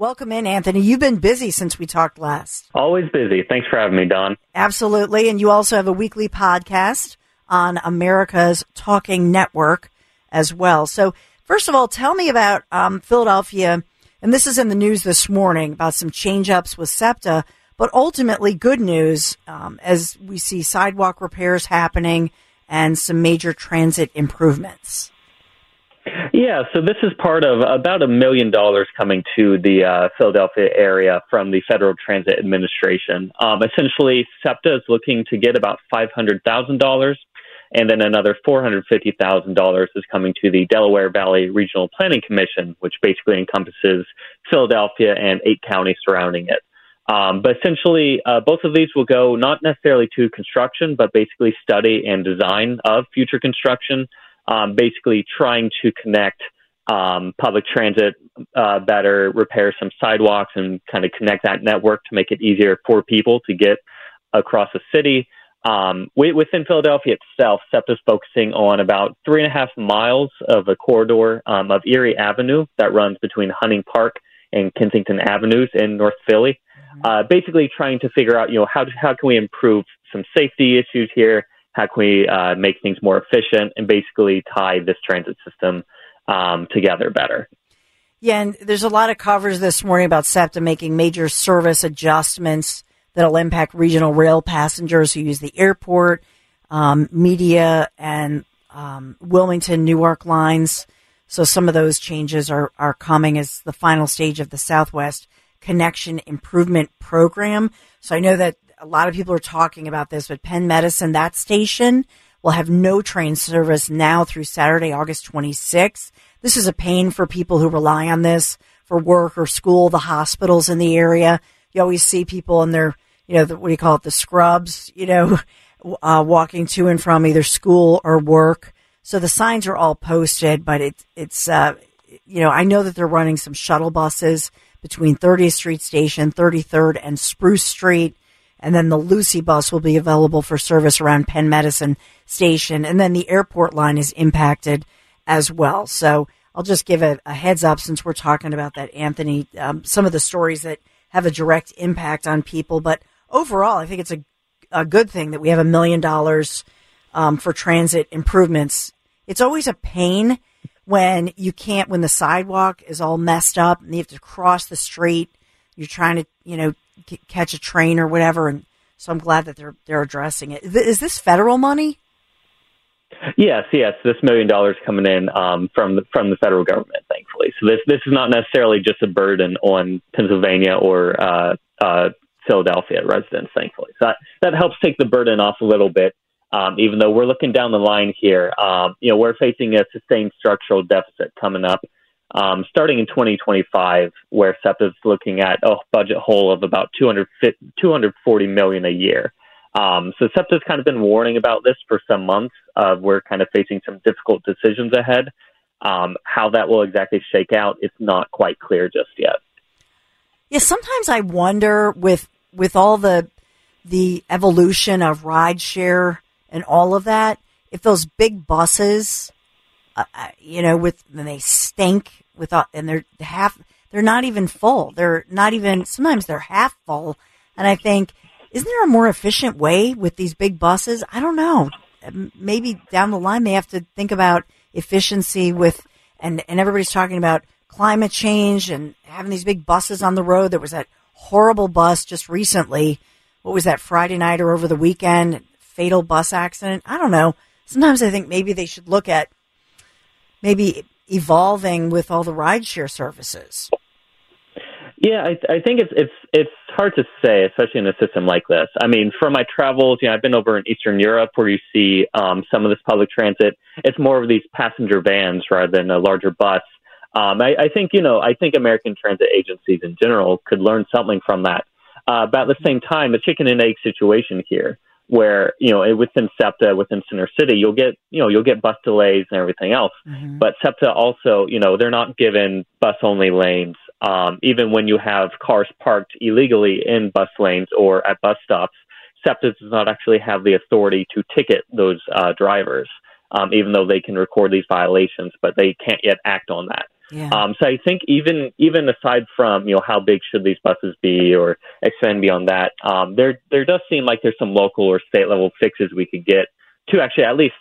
Welcome in, Anthony. You've been busy since we talked last. Always busy. Thanks for having me, Dawn. Absolutely. And you also have a weekly podcast on America's Talking Network as well. So, first of all, tell me about um, Philadelphia. And this is in the news this morning about some change ups with SEPTA, but ultimately good news um, as we see sidewalk repairs happening and some major transit improvements. Yeah, so this is part of about a million dollars coming to the uh, Philadelphia area from the Federal Transit Administration. Um, essentially, SEPTA is looking to get about $500,000, and then another $450,000 is coming to the Delaware Valley Regional Planning Commission, which basically encompasses Philadelphia and eight counties surrounding it. Um, but essentially, uh, both of these will go not necessarily to construction, but basically study and design of future construction um, basically trying to connect um, public transit uh, better, repair some sidewalks, and kind of connect that network to make it easier for people to get across the city. Um, within Philadelphia itself, SEPTA is focusing on about three and a half miles of a corridor um, of Erie Avenue that runs between Hunting Park and Kensington Avenues in North Philly. Mm-hmm. Uh, basically, trying to figure out, you know, how how can we improve some safety issues here, how can we uh, make things more efficient and basically tie this transit system um, together better? Yeah, and there's a lot of coverage this morning about SEPTA making major service adjustments that'll impact regional rail passengers who use the airport, um, Media, and um, Wilmington Newark lines. So some of those changes are, are coming as the final stage of the Southwest Connection Improvement Program. So I know that a lot of people are talking about this, but Penn Medicine, that station will have no train service now through Saturday, August 26th. This is a pain for people who rely on this for work or school, the hospitals in the area. You always see people in their, you know, the, what do you call it, the scrubs, you know, uh, walking to and from either school or work. So the signs are all posted, but it, it's, uh, you know, I know that they're running some shuttle buses between 30th Street Station, 33rd, and Spruce Street and then the Lucy bus will be available for service around Penn Medicine Station, and then the airport line is impacted as well. So I'll just give a, a heads up since we're talking about that, Anthony. Um, some of the stories that have a direct impact on people, but overall, I think it's a a good thing that we have a million dollars um, for transit improvements. It's always a pain when you can't when the sidewalk is all messed up and you have to cross the street. You're trying to you know catch a train or whatever. And so I'm glad that they're they're addressing it. Is this federal money? Yes, yes. This million dollars coming in um, from the, from the federal government, thankfully. So this this is not necessarily just a burden on Pennsylvania or uh, uh, Philadelphia residents, thankfully. So that that helps take the burden off a little bit. Um, even though we're looking down the line here, um, you know, we're facing a sustained structural deficit coming up um, starting in 2025, where SEPTA is looking at a budget hole of about 240 million a year. Um, so SEPTA has kind of been warning about this for some months. Uh, we're kind of facing some difficult decisions ahead. Um, how that will exactly shake out, it's not quite clear just yet. Yeah, sometimes I wonder with with all the the evolution of rideshare and all of that, if those big buses uh, uh, you know, with and they stink with all, and they're half. They're not even full. They're not even. Sometimes they're half full, and I think, isn't there a more efficient way with these big buses? I don't know. Maybe down the line they have to think about efficiency with, and and everybody's talking about climate change and having these big buses on the road. There was that horrible bus just recently. What was that Friday night or over the weekend? Fatal bus accident. I don't know. Sometimes I think maybe they should look at maybe evolving with all the rideshare services. Yeah, I, I think it's it's it's hard to say, especially in a system like this. I mean, for my travels, you know, I've been over in Eastern Europe where you see um, some of this public transit. It's more of these passenger vans rather than a larger bus. Um, I, I think you know, I think American transit agencies in general could learn something from that. Uh, at the same time, a chicken and egg situation here, where you know within SEPTA, within Center City, you'll get you know you'll get bus delays and everything else. Mm-hmm. But SEPTA also, you know, they're not given bus only lanes um, even when you have cars parked illegally in bus lanes or at bus stops, SEPTA does not actually have the authority to ticket those uh, drivers, um, even though they can record these violations, but they can't yet act on that. Yeah. Um, so I think even even aside from you know how big should these buses be or expand beyond that, um, there there does seem like there's some local or state level fixes we could get to actually at least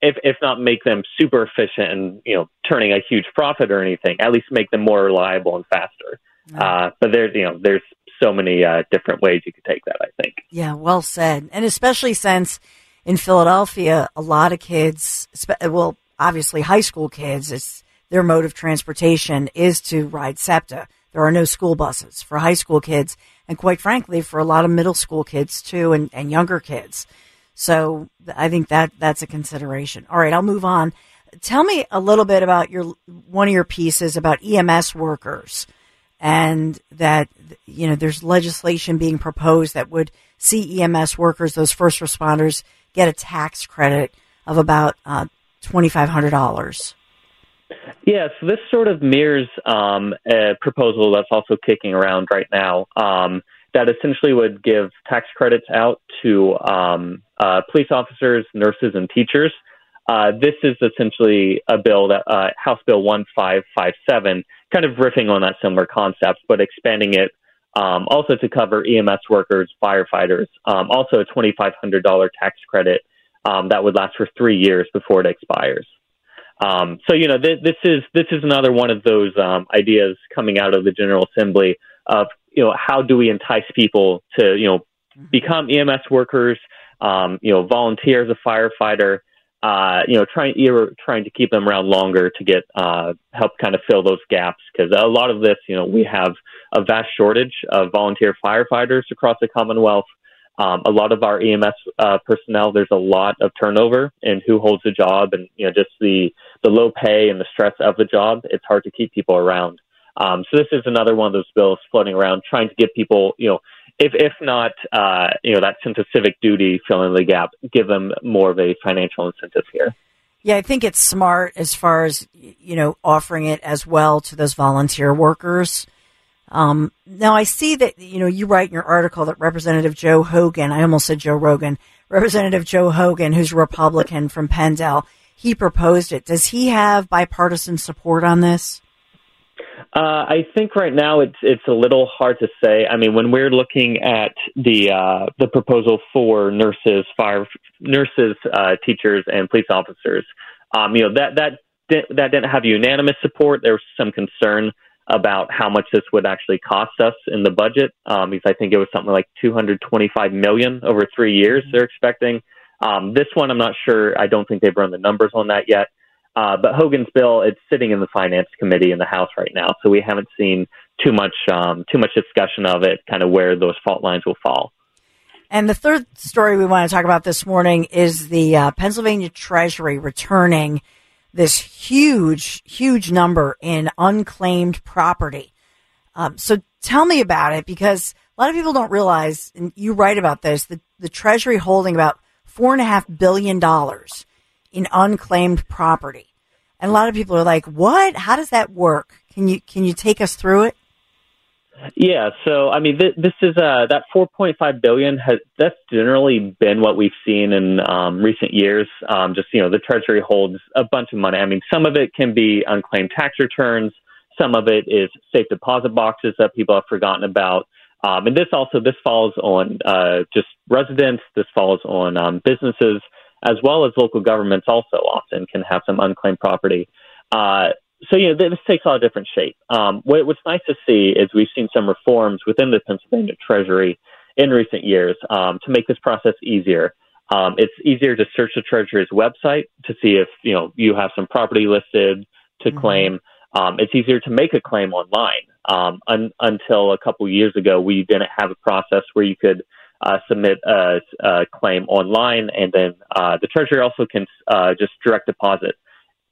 if if not make them super efficient and you know turning a huge profit or anything, at least make them more reliable and faster. Uh, but there's you know there's so many uh, different ways you could take that. I think. Yeah, well said, and especially since in Philadelphia, a lot of kids, well, obviously high school kids, it's their mode of transportation is to ride SEPTA. There are no school buses for high school kids, and quite frankly, for a lot of middle school kids too, and, and younger kids. So I think that that's a consideration. All right, I'll move on. Tell me a little bit about your one of your pieces about EMS workers and that you know there's legislation being proposed that would see EMS workers, those first responders, get a tax credit of about uh, twenty five hundred dollars. Yeah, so this sort of mirrors um, a proposal that's also kicking around right now. Um, that essentially would give tax credits out to um, uh, police officers, nurses, and teachers. Uh, this is essentially a bill that uh, House Bill 1557, kind of riffing on that similar concept, but expanding it um, also to cover EMS workers, firefighters, um, also a $2,500 tax credit um, that would last for three years before it expires. Um, so you know th- this is this is another one of those um, ideas coming out of the General Assembly of you know, how do we entice people to, you know, mm-hmm. become EMS workers, um, you know, volunteer as a firefighter, uh, you know, trying you're trying to keep them around longer to get uh, help kind of fill those gaps because a lot of this, you know, we have a vast shortage of volunteer firefighters across the Commonwealth. Um, a lot of our EMS uh, personnel, there's a lot of turnover in who holds the job, and you know, just the the low pay and the stress of the job. It's hard to keep people around. Um, so this is another one of those bills floating around, trying to get people, you know, if if not, uh, you know, that sense of civic duty, fill in the gap, give them more of a financial incentive here. Yeah, I think it's smart as far as you know offering it as well to those volunteer workers. Um, now I see that you know you write in your article that Representative Joe Hogan, I almost said Joe Rogan, Representative Joe Hogan, who's a Republican from Penndel, he proposed it. Does he have bipartisan support on this? Uh, I think right now it's it's a little hard to say. I mean, when we're looking at the uh, the proposal for nurses, fire nurses, uh, teachers, and police officers, um, you know that that that didn't have unanimous support. There was some concern about how much this would actually cost us in the budget, um, because I think it was something like 225 million over three years. They're expecting. Um, this one, I'm not sure. I don't think they've run the numbers on that yet. Uh, but Hogan's bill, it's sitting in the finance committee in the House right now, so we haven't seen too much um, too much discussion of it, kind of where those fault lines will fall. And the third story we want to talk about this morning is the uh, Pennsylvania Treasury returning this huge, huge number in unclaimed property. Um, so tell me about it because a lot of people don't realize, and you write about this, the, the Treasury holding about four and a half billion dollars in unclaimed property. And a lot of people are like, "What? How does that work? Can you can you take us through it?" Yeah, so I mean, th- this is uh, that 4.5 billion has that's generally been what we've seen in um, recent years. Um, just you know, the Treasury holds a bunch of money. I mean, some of it can be unclaimed tax returns, some of it is safe deposit boxes that people have forgotten about. Um, and this also this falls on uh, just residents. This falls on um, businesses as well as local governments also often can have some unclaimed property. Uh, so you know this takes all a different shape. Um, what, what's nice to see is we've seen some reforms within the Pennsylvania Treasury in recent years um, to make this process easier. Um, it's easier to search the Treasury's website to see if you know you have some property listed to mm-hmm. claim. Um, it's easier to make a claim online. Um, un- until a couple years ago, we didn't have a process where you could uh, submit a, a, claim online, and then uh, the Treasury also can uh, just direct deposit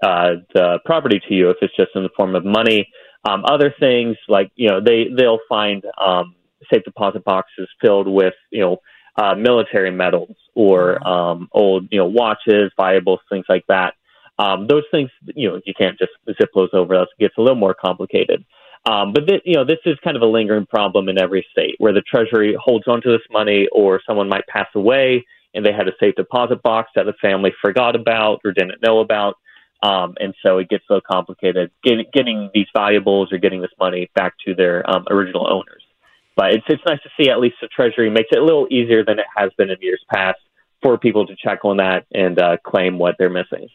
uh, the property to you if it's just in the form of money. Um, other things like you know they they'll find um, safe deposit boxes filled with you know uh, military medals or um, old you know watches, Bibles, things like that. Um, those things you know you can't just zip those over. It gets a little more complicated. Um, but this, you know, this is kind of a lingering problem in every state where the Treasury holds onto this money, or someone might pass away and they had a safe deposit box that the family forgot about or didn't know about. Um, and so it gets so complicated get, getting these valuables or getting this money back to their um, original owners. But it's it's nice to see at least the Treasury makes it a little easier than it has been in years past for people to check on that and uh, claim what they're missing.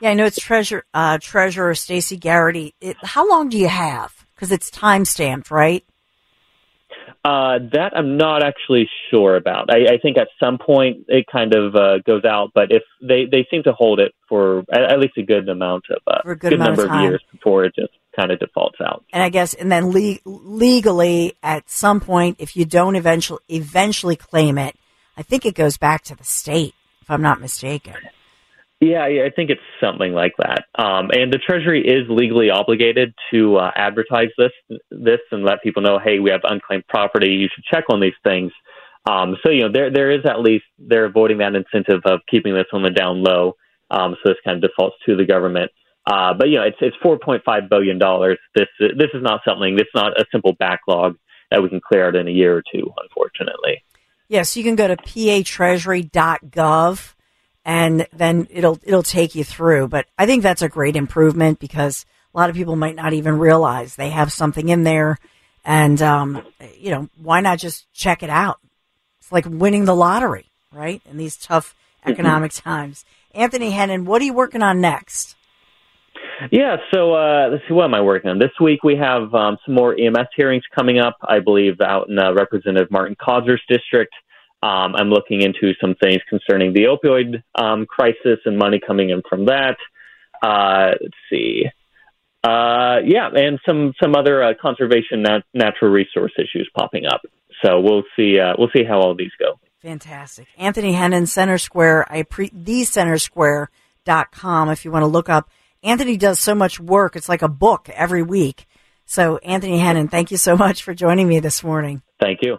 Yeah, I know it's Treasurer uh, Treasurer Stacy Garrity. It, how long do you have? Because it's time stamped, right? Uh, that I'm not actually sure about. I, I think at some point it kind of uh, goes out, but if they, they seem to hold it for at, at least a good amount of uh, for a good, good number of, of, years before it just kind of defaults out. And I guess, and then le- legally, at some point, if you don't eventually eventually claim it, I think it goes back to the state, if I'm not mistaken. Yeah, I think it's something like that. Um, and the Treasury is legally obligated to uh, advertise this, this, and let people know, hey, we have unclaimed property. You should check on these things. Um, so you know, there there is at least they're avoiding that incentive of keeping this on the down low. Um, so this kind of defaults to the government. Uh, but you know, it's it's 4.5 billion dollars. This this is not something. It's not a simple backlog that we can clear out in a year or two. Unfortunately. Yes, you can go to patreasury.gov and then it'll it'll take you through. But I think that's a great improvement because a lot of people might not even realize they have something in there, and um, you know why not just check it out? It's like winning the lottery, right? In these tough mm-hmm. economic mm-hmm. times. Anthony Hennen, what are you working on next? Yeah, so uh, let's see, what am I working on? This week we have um, some more EMS hearings coming up, I believe, out in uh, Representative Martin Causer's district. Um, I'm looking into some things concerning the opioid um, crisis and money coming in from that. Uh, let's see. Uh, yeah, and some some other uh, conservation nat- natural resource issues popping up. So we'll see. Uh, we'll see how all these go. Fantastic, Anthony Hennen, Center Square. I pre thecentersquare.com if you want to look up. Anthony does so much work; it's like a book every week. So, Anthony Hennen, thank you so much for joining me this morning. Thank you.